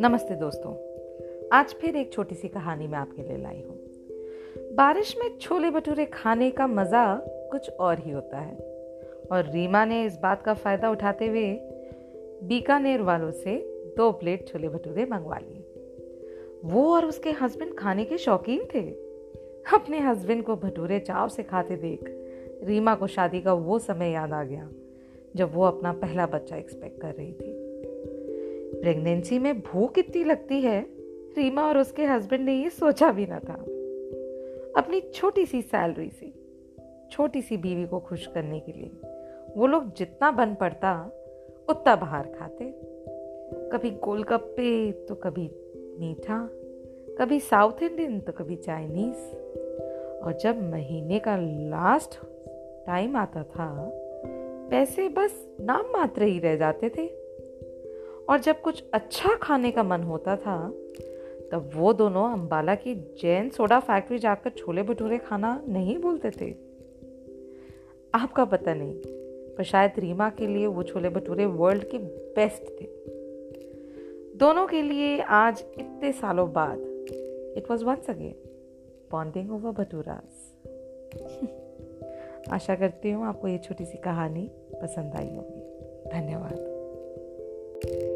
नमस्ते दोस्तों। आज फिर एक छोटी सी कहानी मैं आपके लिए लाई हूँ। बारिश में छोले भटूरे खाने का मज़ा कुछ और ही होता है। और रीमा ने इस बात का फ़ायदा उठाते हुए बीकानेर वालों से दो प्लेट छोले भटूरे मंगवा लिए। वो और उसके हस्बैंड खाने के शौकीन थे। अपने हस्बैंड को भटूरे चाव से खाते देख रीमा को शादी का वो समय याद आ गया। जब वो अपना पहला बच्चा एक्सपेक्ट कर रही थी। प्रेगनेंसी में भूख इतनी लगती है, रीमा और उसके हस्बैंड ने ये सोचा भी ना था। अपनी छोटी सी सैलरी से, छोटी सी बीवी को खुश करने के लिए, वो लोग जितना बन पड़ता, उतना बाहर खाते। कभी गोलगप्पे तो कभी मीठा, कभी साउथ इंडियन तो कभी चाइनीज़ और जब महीने का लास्ट टाइम आता था पैसे बस नाम मात्र ही रह जाते थे। और जब कुछ अच्छा खाने का मन होता था, तब वो दोनों अंबाला की जैन सोडा फैक्ट्री जाकर छोले भटूरे खाना नहीं भूलते थे। आपका पता नहीं, पर शायद रीमा के लिए वो छोले भटूरे वर्ल्ड के बेस्ट थे। दोनों के लिए आज इतने सालों बाद it was once again bonding over bhaturas आशा करती हूँ आपको ये छोटी सी कहानी पसंद आई होगी। धन्यवाद।